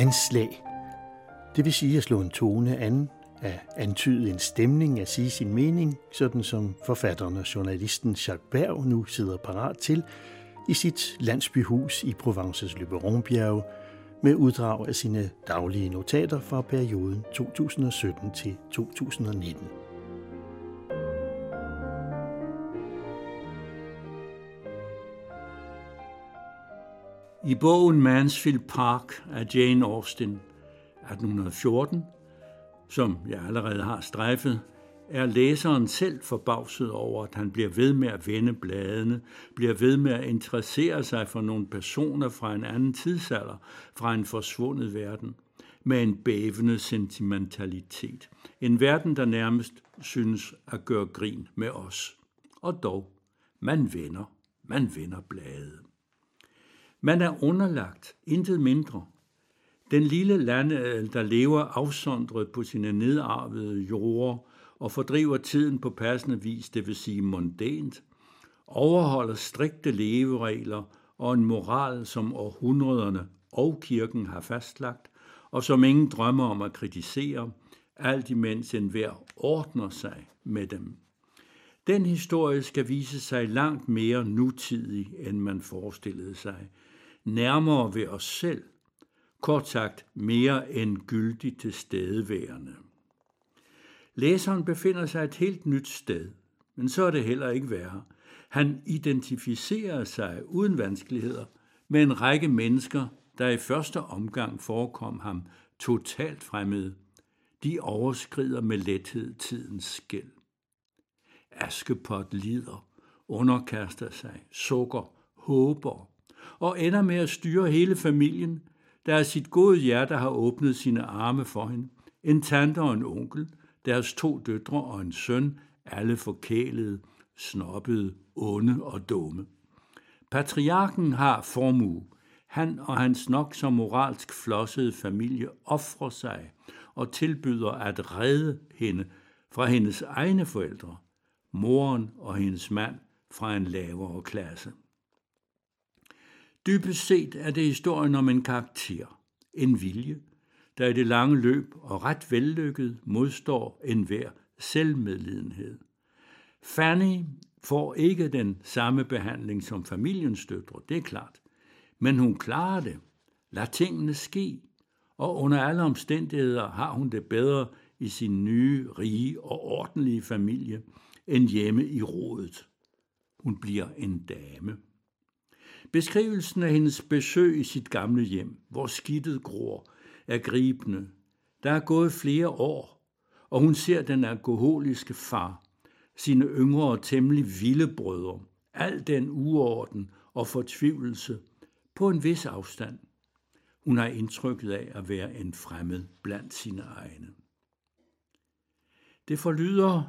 anslag. Det vil sige at slå en tone an, at antyde en stemning, at sige sin mening, sådan som forfatteren og journalisten Jacques Berg nu sidder parat til i sit landsbyhus i Provences Le med uddrag af sine daglige notater fra perioden 2017 til 2019. I bogen Mansfield Park af Jane Austen 1814, som jeg allerede har strejfet, er læseren selv forbavset over, at han bliver ved med at vende bladene, bliver ved med at interessere sig for nogle personer fra en anden tidsalder, fra en forsvundet verden, med en bævende sentimentalitet. En verden, der nærmest synes at gøre grin med os. Og dog, man vender, man vender bladet. Man er underlagt, intet mindre. Den lille lande, øh, der lever afsondret på sine nedarvede jorder og fordriver tiden på passende vis, det vil sige mondænt, overholder strikte leveregler og en moral, som århundrederne og kirken har fastlagt, og som ingen drømmer om at kritisere, alt imens enhver ordner sig med dem. Den historie skal vise sig langt mere nutidig, end man forestillede sig, nærmere ved os selv, kort sagt mere end gyldigt til stedeværende. Læseren befinder sig et helt nyt sted, men så er det heller ikke værre. Han identificerer sig uden vanskeligheder med en række mennesker, der i første omgang forekom ham totalt fremmede. De overskrider med lethed tidens skæld. Askepot lider, underkaster sig, sukker, håber, og ender med at styre hele familien, der af sit gode hjerte har åbnet sine arme for hende. En tante og en onkel, deres to døtre og en søn, alle forkælede, snobbede, onde og dumme. Patriarken har formue. Han og hans nok så moralsk flossede familie offrer sig og tilbyder at redde hende fra hendes egne forældre, moren og hendes mand fra en lavere klasse. Dybest set er det historien om en karakter, en vilje, der i det lange løb og ret vellykket modstår enhver selvmedlidenhed. Fanny får ikke den samme behandling som familiens døtre, det er klart. Men hun klarer det. lader tingene ske. Og under alle omstændigheder har hun det bedre i sin nye, rige og ordentlige familie end hjemme i rådet. Hun bliver en dame. Beskrivelsen af hendes besøg i sit gamle hjem, hvor skidtet gror, er gribende. Der er gået flere år, og hun ser den alkoholiske far, sine yngre og temmelig vilde brødre, al den uorden og fortvivlelse på en vis afstand. Hun har indtrykket af at være en fremmed blandt sine egne. Det forlyder,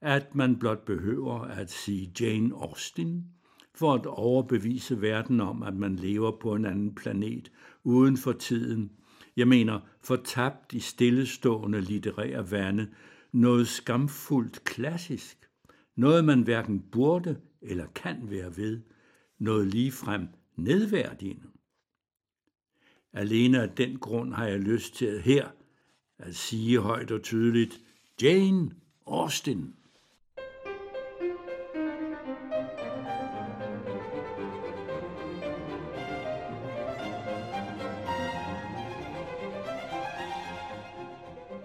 at man blot behøver at sige Jane Austen for at overbevise verden om, at man lever på en anden planet uden for tiden. Jeg mener, fortabt i stillestående litterære vande, noget skamfuldt klassisk, noget man hverken burde eller kan være ved, noget ligefrem nedværdigende. Alene af den grund har jeg lyst til her at sige højt og tydeligt, Jane Austen.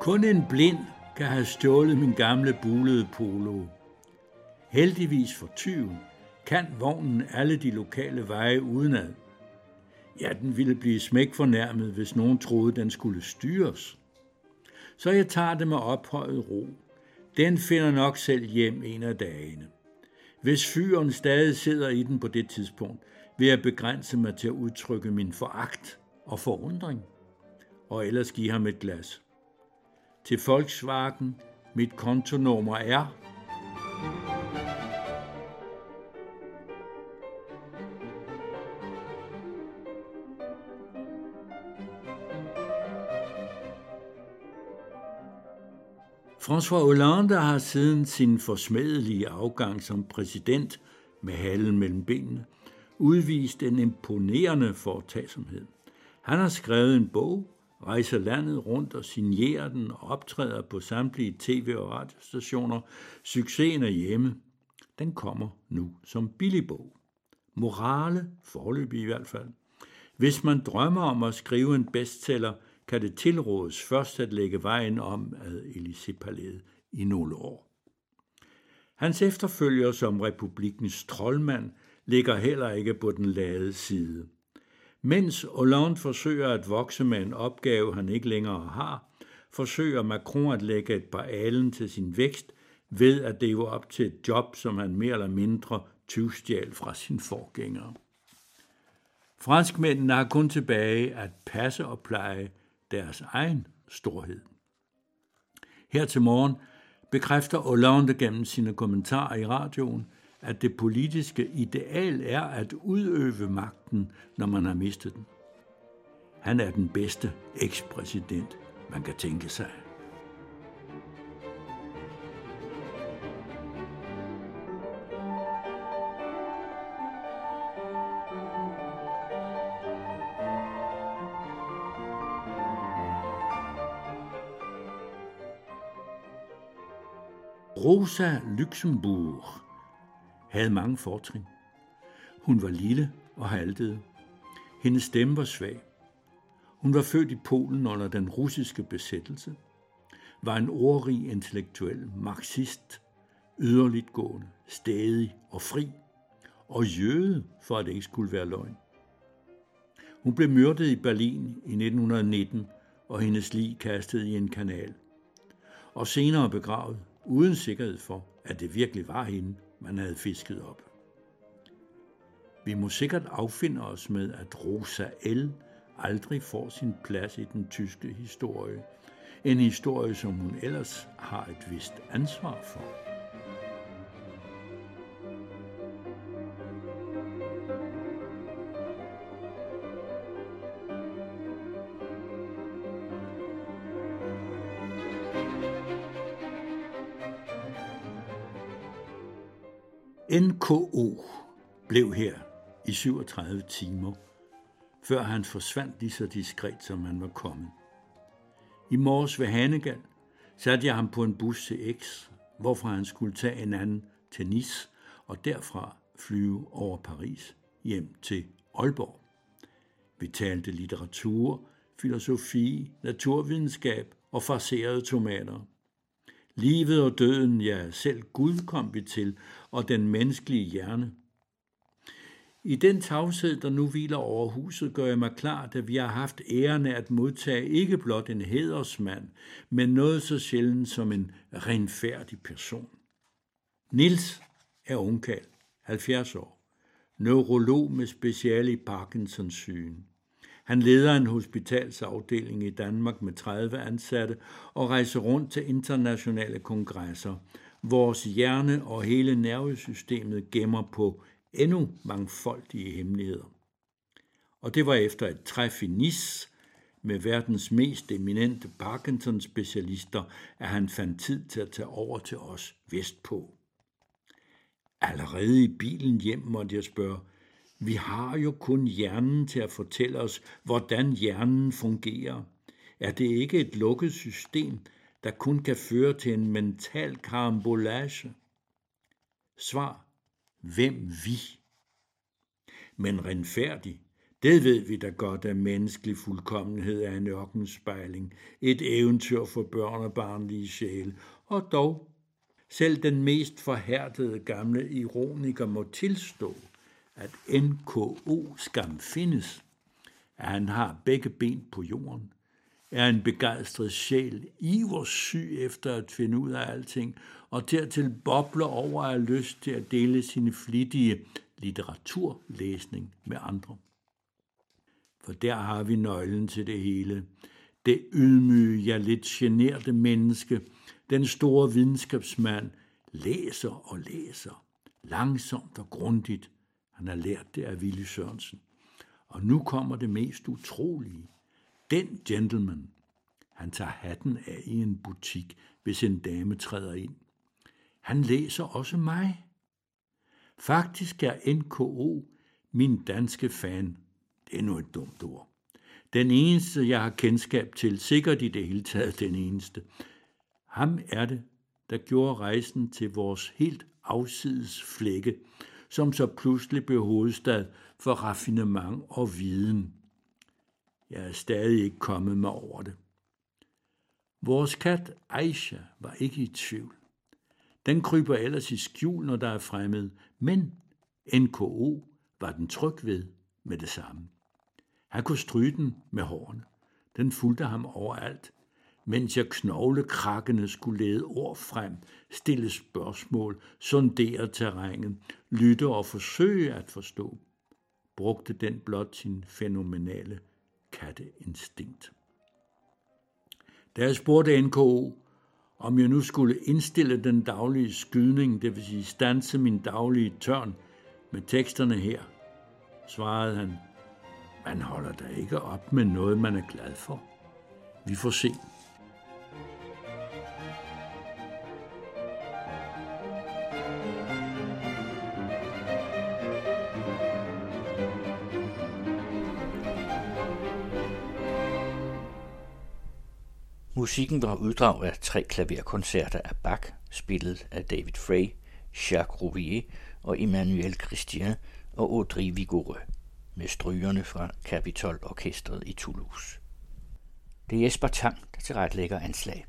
Kun en blind kan have stjålet min gamle bulede polo. Heldigvis for tyven kan vognen alle de lokale veje udenad. Ja, den ville blive smæk fornærmet, hvis nogen troede, den skulle styres. Så jeg tager det med ophøjet ro. Den finder nok selv hjem en af dagene. Hvis fyren stadig sidder i den på det tidspunkt, vil jeg begrænse mig til at udtrykke min foragt og forundring, og ellers give ham et glas til Volkswagen. Mit kontonummer er François Hollande har siden sin forsmedelige afgang som præsident med halen mellem benene udvist en imponerende foretagsomhed. Han har skrevet en bog rejser landet rundt og signerer den og optræder på samtlige tv- og radiostationer. Succesen er hjemme. Den kommer nu som billig bog. Morale, forløb i hvert fald. Hvis man drømmer om at skrive en bestseller, kan det tilrådes først at lægge vejen om ad Elysée-palæet i nogle år. Hans efterfølger som republikens troldmand ligger heller ikke på den lade side. Mens Hollande forsøger at vokse med en opgave, han ikke længere har, forsøger Macron at lægge et par alen til sin vækst ved at det op til et job, som han mere eller mindre tyvstjal fra sin forgængere. Franskmændene har kun tilbage at passe og pleje deres egen storhed. Her til morgen bekræfter Hollande gennem sine kommentarer i radioen, at det politiske ideal er at udøve magten, når man har mistet den. Han er den bedste ekspræsident, man kan tænke sig. Rosa Luxemburg havde mange fortrin. Hun var lille og haltede. Hendes stemme var svag. Hun var født i Polen under den russiske besættelse, var en ordrig intellektuel marxist, yderligt gående, stædig og fri, og jøde, for at det ikke skulle være løgn. Hun blev myrdet i Berlin i 1919, og hendes lig kastet i en kanal, og senere begravet uden sikkerhed for, at det virkelig var hende, man havde fisket op. Vi må sikkert affinde os med, at Rosa L. aldrig får sin plads i den tyske historie. En historie, som hun ellers har et vist ansvar for. NKO blev her i 37 timer, før han forsvandt lige så diskret, som han var kommet. I morges ved Hanegal satte jeg ham på en bus til X, hvorfra han skulle tage en anden til Nice og derfra flyve over Paris hjem til Aalborg. Vi talte litteratur, filosofi, naturvidenskab og farserede tomater. Livet og døden, ja, selv Gud kom vi til, og den menneskelige hjerne. I den tavshed, der nu hviler over huset, gør jeg mig klart, at vi har haft æren af at modtage ikke blot en hedersmand, men noget så sjældent som en renfærdig person. Nils er ungkald, 70 år, neurolog med special i Parkinsons syge. Han leder en hospitalsafdeling i Danmark med 30 ansatte og rejser rundt til internationale kongresser. Vores hjerne og hele nervesystemet gemmer på endnu mangfoldige hemmeligheder. Og det var efter et træf i Nice med verdens mest eminente Parkinson-specialister, at han fandt tid til at tage over til os vestpå. Allerede i bilen hjem måtte jeg spørge, vi har jo kun hjernen til at fortælle os, hvordan hjernen fungerer. Er det ikke et lukket system, der kun kan føre til en mental karambolage? Svar. Hvem vi? Men renfærdig, det ved vi da godt, at menneskelig fuldkommenhed er en ørkenspejling, et eventyr for børn og barnlige sjæle, og dog, selv den mest forhærdede gamle ironiker må tilstå, at NKO skam findes, at han har begge ben på jorden, er en begejstret sjæl, ivers syg efter at finde ud af alting, og dertil bobler over af lyst til at dele sine flittige litteraturlæsning med andre. For der har vi nøglen til det hele. Det ydmyge, ja lidt generte menneske, den store videnskabsmand, læser og læser, langsomt og grundigt, han har lært det af Willy Sørensen. Og nu kommer det mest utrolige. Den gentleman, han tager hatten af i en butik, hvis en dame træder ind. Han læser også mig. Faktisk er NKO min danske fan. Det er nu et dumt ord. Den eneste, jeg har kendskab til, sikkert i det hele taget den eneste. Ham er det, der gjorde rejsen til vores helt afsides flække, som så pludselig blev hovedstad for raffinement og viden. Jeg er stadig ikke kommet mig over det. Vores kat Aisha var ikke i tvivl. Den kryber ellers i skjul, når der er fremmed, men NKO var den tryg ved med det samme. Han kunne stryge den med hårene. Den fulgte ham overalt, mens jeg knoglekrakkende skulle lede ord frem, stille spørgsmål, sondere terrænet, lytte og forsøge at forstå, brugte den blot sin fænomenale katteinstinkt. Da jeg spurgte NKO, om jeg nu skulle indstille den daglige skydning, det vil sige stanse min daglige tørn med teksterne her, svarede han, man holder da ikke op med noget, man er glad for. Vi får se. Musikken var uddrag af tre klaverkoncerter af Bach, spillet af David Frey, Jacques Rouvier og Emmanuel Christian og Audrey Vigoureux med strygerne fra Capitol Orkestret i Toulouse. Det er Jesper Tang, der tilrettelægger anslag.